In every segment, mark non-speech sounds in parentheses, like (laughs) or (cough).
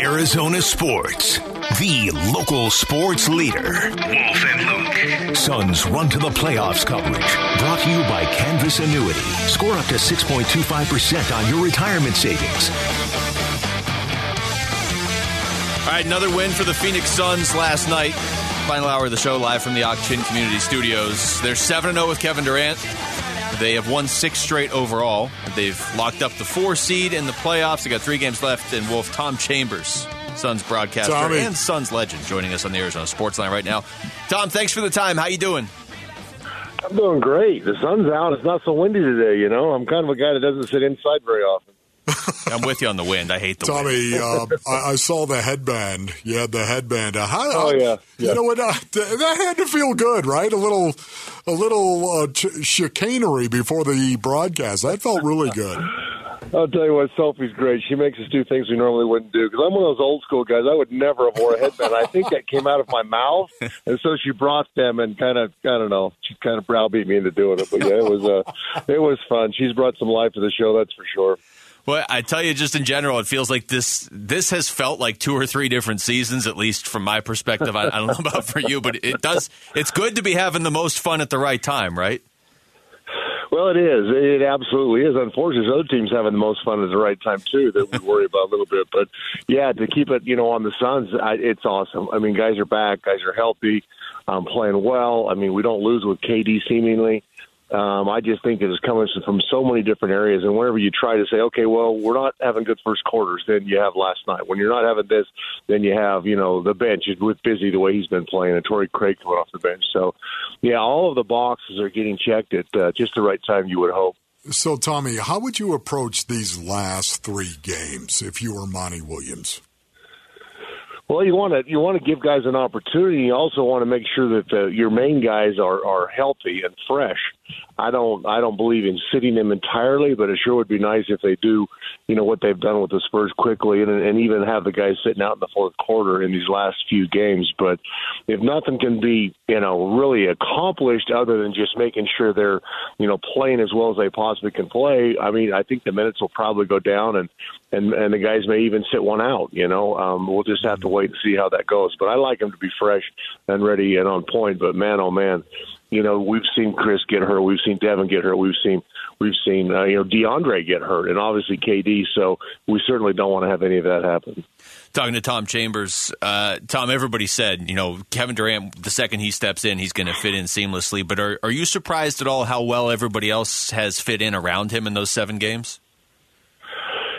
Arizona Sports, the local sports leader. Wolf and Luke. Suns run to the playoffs coverage. Brought to you by Canvas Annuity. Score up to 6.25% on your retirement savings. All right, another win for the Phoenix Suns last night. Final hour of the show live from the Ak-Chin Community Studios. They're 7 0 with Kevin Durant. They have won six straight overall. They've locked up the four seed in the playoffs. They got three games left. And Wolf Tom Chambers, Suns broadcaster Tommy. and Suns legend, joining us on the Arizona Sports Line right now. Tom, thanks for the time. How you doing? I'm doing great. The sun's out. It's not so windy today, you know. I'm kind of a guy that doesn't sit inside very often. I'm with you on the wind. I hate the wind. Tommy, uh, I, I saw the headband. You had the headband. Uh, how, Oh, yeah, You know what? Uh, that had to feel good, right? A little, a little uh, ch- chicanery before the broadcast. That felt really good. I'll tell you what, Sophie's great. She makes us do things we normally wouldn't do. Because I'm one of those old school guys. I would never have wore a headband. I think that came out of my mouth, (laughs) and so she brought them and kind of, I don't know, she kind of browbeat me into doing it. But yeah, it was, uh, it was fun. She's brought some life to the show, that's for sure. Well, I tell you, just in general, it feels like this. This has felt like two or three different seasons, at least from my perspective. I, I don't know about for you, but it does. It's good to be having the most fun at the right time, right? Well, it is. It absolutely is. Unfortunately, other teams having the most fun at the right time too. That we worry about a little bit, but yeah, to keep it, you know, on the Suns, I, it's awesome. I mean, guys are back. Guys are healthy, um, playing well. I mean, we don't lose with KD seemingly. Um, I just think it is coming from so many different areas, and whenever you try to say, okay, well, we're not having good first quarters, then you have last night. When you're not having this, then you have, you know, the bench is with busy the way he's been playing, and Torrey Craig coming off the bench. So, yeah, all of the boxes are getting checked at uh, just the right time. You would hope. So, Tommy, how would you approach these last three games if you were Monty Williams? Well, you want to you want to give guys an opportunity. You also want to make sure that the, your main guys are are healthy and fresh. I don't I don't believe in sitting them entirely, but it sure would be nice if they do, you know, what they've done with the Spurs quickly, and and even have the guys sitting out in the fourth quarter in these last few games. But if nothing can be, you know, really accomplished other than just making sure they're, you know, playing as well as they possibly can play, I mean, I think the minutes will probably go down, and and and the guys may even sit one out. You know, um, we'll just have to wait and see how that goes. But I like them to be fresh and ready and on point. But man, oh man, you know, we've seen Chris get hurt, we've seen Devin get hurt, we've seen we've seen uh, you know DeAndre get hurt, and obviously KD. So we certainly don't want to have any of that happen. Talking to Tom Chambers, uh, Tom, everybody said, you know, Kevin Durant, the second he steps in, he's going to fit in seamlessly. But are, are you surprised at all how well everybody else has fit in around him in those seven games?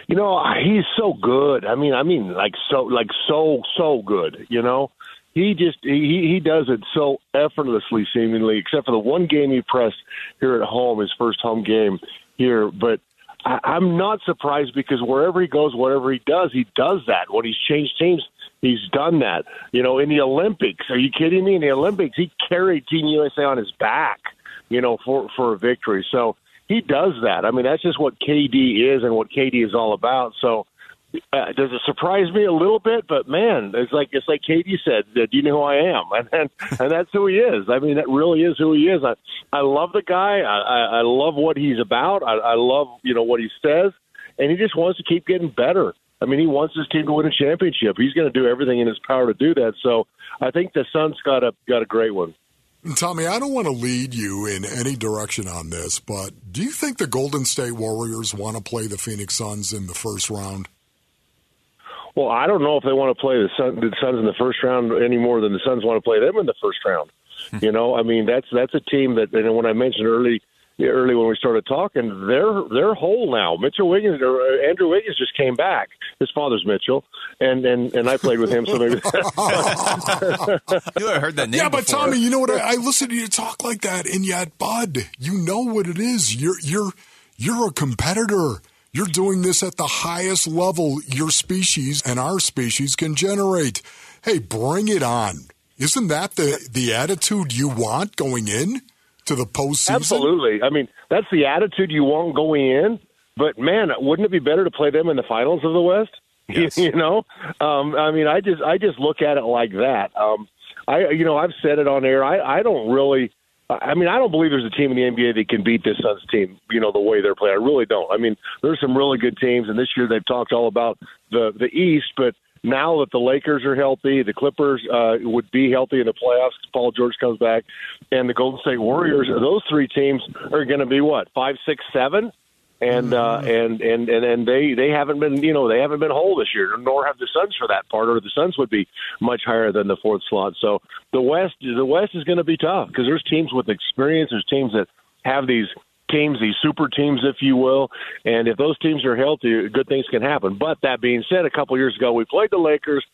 You know, he's so good. I mean, I mean, like so, like so, so good. You know, he just he he does it so effortlessly, seemingly, except for the one game he pressed here at home, his first home game here. But I, I'm not surprised because wherever he goes, whatever he does, he does that. When he's changed teams, he's done that. You know, in the Olympics, are you kidding me? In the Olympics, he carried Team USA on his back. You know, for for a victory. So he does that. I mean, that's just what KD is and what KD is all about. So uh, does it surprise me a little bit? But man, it's like it's like KD said. Do you know who I am? (laughs) And and, and that's who he is. I mean, that really is who he is. I I love the guy. I I, I love what he's about. I, I love you know what he says, and he just wants to keep getting better. I mean, he wants his team to win a championship. He's going to do everything in his power to do that. So I think the Suns got a got a great one. Tommy, I don't want to lead you in any direction on this, but do you think the Golden State Warriors want to play the Phoenix Suns in the first round? Well, I don't know if they want to play the, Sun, the Suns in the first round any more than the Suns want to play them in the first round. you know, I mean that's that's a team that, and when I mentioned early, early when we started talking, they're they're whole now. Mitchell Wiggins or uh, Andrew Wiggins just came back. His father's Mitchell, and and and I played with him, so maybe. I knew I heard that name. Yeah, but before. Tommy, you know what? I, I listen to you talk like that, and yet, Bud, you know what it is. You're you're you're a competitor. You're doing this at the highest level your species and our species can generate. Hey, bring it on! Isn't that the the attitude you want going in to the postseason? Absolutely. I mean, that's the attitude you want going in. But man, wouldn't it be better to play them in the finals of the West? (laughs) Yes. you know, um, I mean, I just I just look at it like that. Um, I you know I've said it on air. I I don't really I mean, I don't believe there's a team in the NBA that can beat this Suns team. You know the way they're playing. I really don't. I mean, there's some really good teams, and this year they've talked all about the the East, but now that the Lakers are healthy, the Clippers uh, would be healthy in the playoffs. Paul George comes back, and the Golden State Warriors. Those three teams are going to be what five, six, seven, and uh, mm-hmm. and and and and they they haven't been you know they haven't been whole this year, nor have the Suns for that part. Or the Suns would be much higher than the fourth slot. So the West the West is going to be tough because there's teams with experience. There's teams that have these teams, these super teams, if you will. And if those teams are healthy, good things can happen. But that being said, a couple years ago, we played the Lakers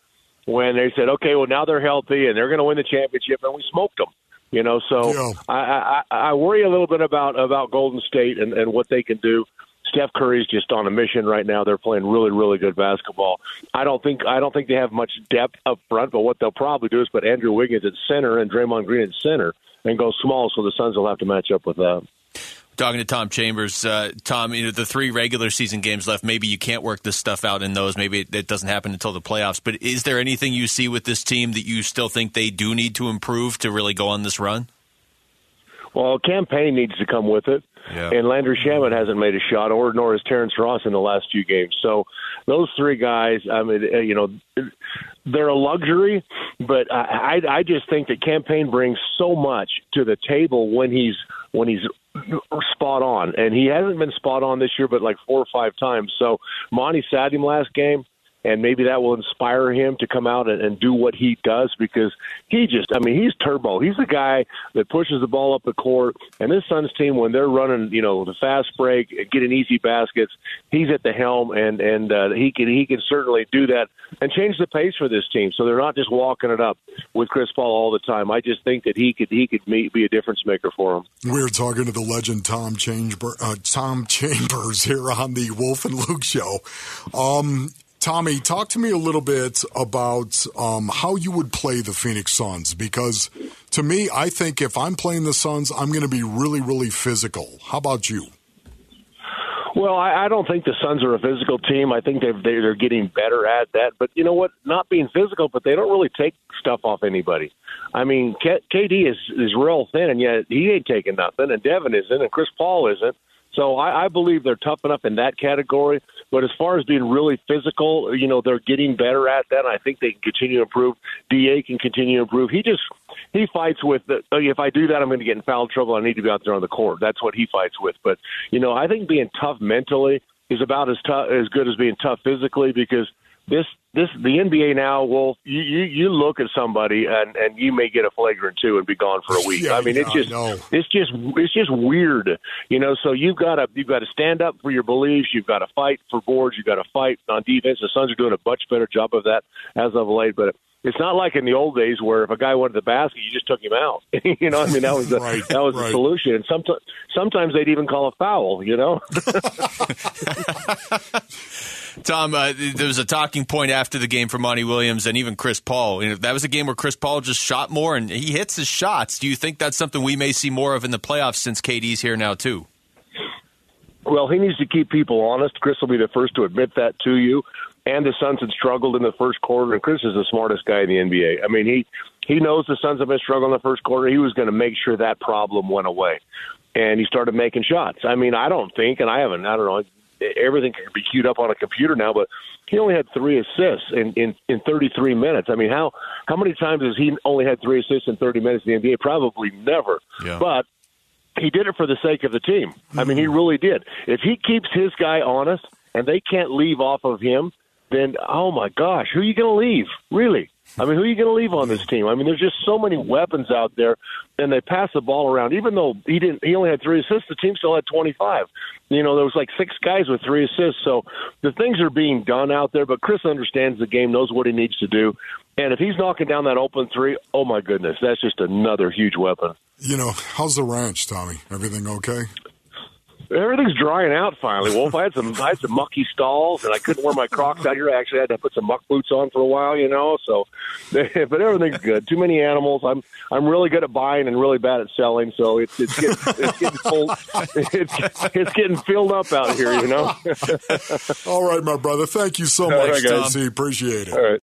when they said, okay, well, now they're healthy and they're going to win the championship, and we smoked them. You know, so yeah. I, I, I worry a little bit about about Golden State and, and what they can do. Steph Curry's just on a mission right now. They're playing really, really good basketball. I don't think I don't think they have much depth up front, but what they'll probably do is put Andrew Wiggins at center and Draymond Green at center and go small, so the Suns will have to match up with that talking to Tom Chambers. Uh, Tom, you know the three regular season games left. Maybe you can't work this stuff out in those. Maybe it, it, doesn't happen until the playoffs. But is there anything you see with this team that you still think they do need to improve to really go on this run? Well, Cam Payne needs to come with it, yeah. and Landry Shamet hasn't made a shot, or nor has Terrence Ross in the last few games. So those three guys, I mean, uh, you know, they're a luxury, but I, I just think that Cam Payne brings so much to the table when he's when he's spot on, and he hasn't been spot on this year, but like four or five times. So Monty sat him last game and maybe that will inspire him to come out and, and do what he does because he just, I mean, he's turbo. He's the guy that pushes the ball up the court. And this Suns team, when they're running, you know, the fast break, getting easy baskets, he's at the helm, and and uh, he can he can certainly do that and change the pace for this team. So they're not just walking it up with Chris Paul all the time. I just think that he could he could be a difference maker for him. We're talking to the legend Tom Chamber, uh, Tom Chambers (laughs) here on the Wolf and Luke show. Um, Tommy, talk to me a little bit about um, how you would play the Phoenix Suns because to me, I think if I'm playing the Suns, I'm going to be really, really physical. How about you? Well, I, I don't think the Suns are a physical team. I think they've, they're getting better at that. But you know what? Not being physical, but they don't really take stuff off anybody. I mean, K- KD is is real thin, and yet he ain't taking nothing, and Devin isn't, and Chris Paul isn't. So I, I believe they're tough enough in that category. But as far as being really physical, you know, they're getting better at that. I think they can continue to improve. Da can continue to improve. He just he fights with the, oh, if I do that, I'm going to get in foul trouble. I need to be out there on the court. That's what he fights with. But you know, I think being tough mentally is about as tough as good as being tough physically because this this the NBA now. Well, you you, you look at somebody and and you may get a flagrant two and be gone for a week. Yeah, I mean, yeah, it's just it's just it's just weird, you know. So you've got to you've got to stand up for your beliefs. You've got to fight for boards. You've got to fight on defense. The Suns are doing a much better job of that as of late, but. It's not like in the old days where if a guy wanted the basket, you just took him out. (laughs) you know, I mean that was the (laughs) right, that was right. the solution. And sometimes sometimes they'd even call a foul. You know. (laughs) Tom, uh, there was a talking point after the game for Monty Williams and even Chris Paul. You know, that was a game where Chris Paul just shot more and he hits his shots. Do you think that's something we may see more of in the playoffs since KD's here now too? Well, he needs to keep people honest. Chris will be the first to admit that to you. And the Suns had struggled in the first quarter, and Chris is the smartest guy in the NBA. I mean, he he knows the Suns have been struggling in the first quarter. He was going to make sure that problem went away, and he started making shots. I mean, I don't think, and I haven't, I don't know, everything can be queued up on a computer now, but he only had three assists in, in, in 33 minutes. I mean, how how many times has he only had three assists in 30 minutes in the NBA? Probably never. Yeah. But he did it for the sake of the team. I mean, he mm-hmm. really did. If he keeps his guy honest and they can't leave off of him, then oh my gosh, who are you going to leave? Really? I mean, who are you going to leave on this team? I mean, there's just so many weapons out there, and they pass the ball around. Even though he didn't, he only had three assists. The team still had 25. You know, there was like six guys with three assists. So the things are being done out there. But Chris understands the game, knows what he needs to do, and if he's knocking down that open three, oh my goodness, that's just another huge weapon. You know, how's the ranch, Tommy? Everything okay? Everything's drying out finally, Wolf. I had some I had some mucky stalls, and I couldn't wear my Crocs out here. I actually had to put some muck boots on for a while, you know. So, (laughs) but everything's good. Too many animals. I'm I'm really good at buying and really bad at selling. So it's it's getting it's getting full. It's, it's getting filled up out here, you know. (laughs) All right, my brother. Thank you so much, right, Appreciate it. All right.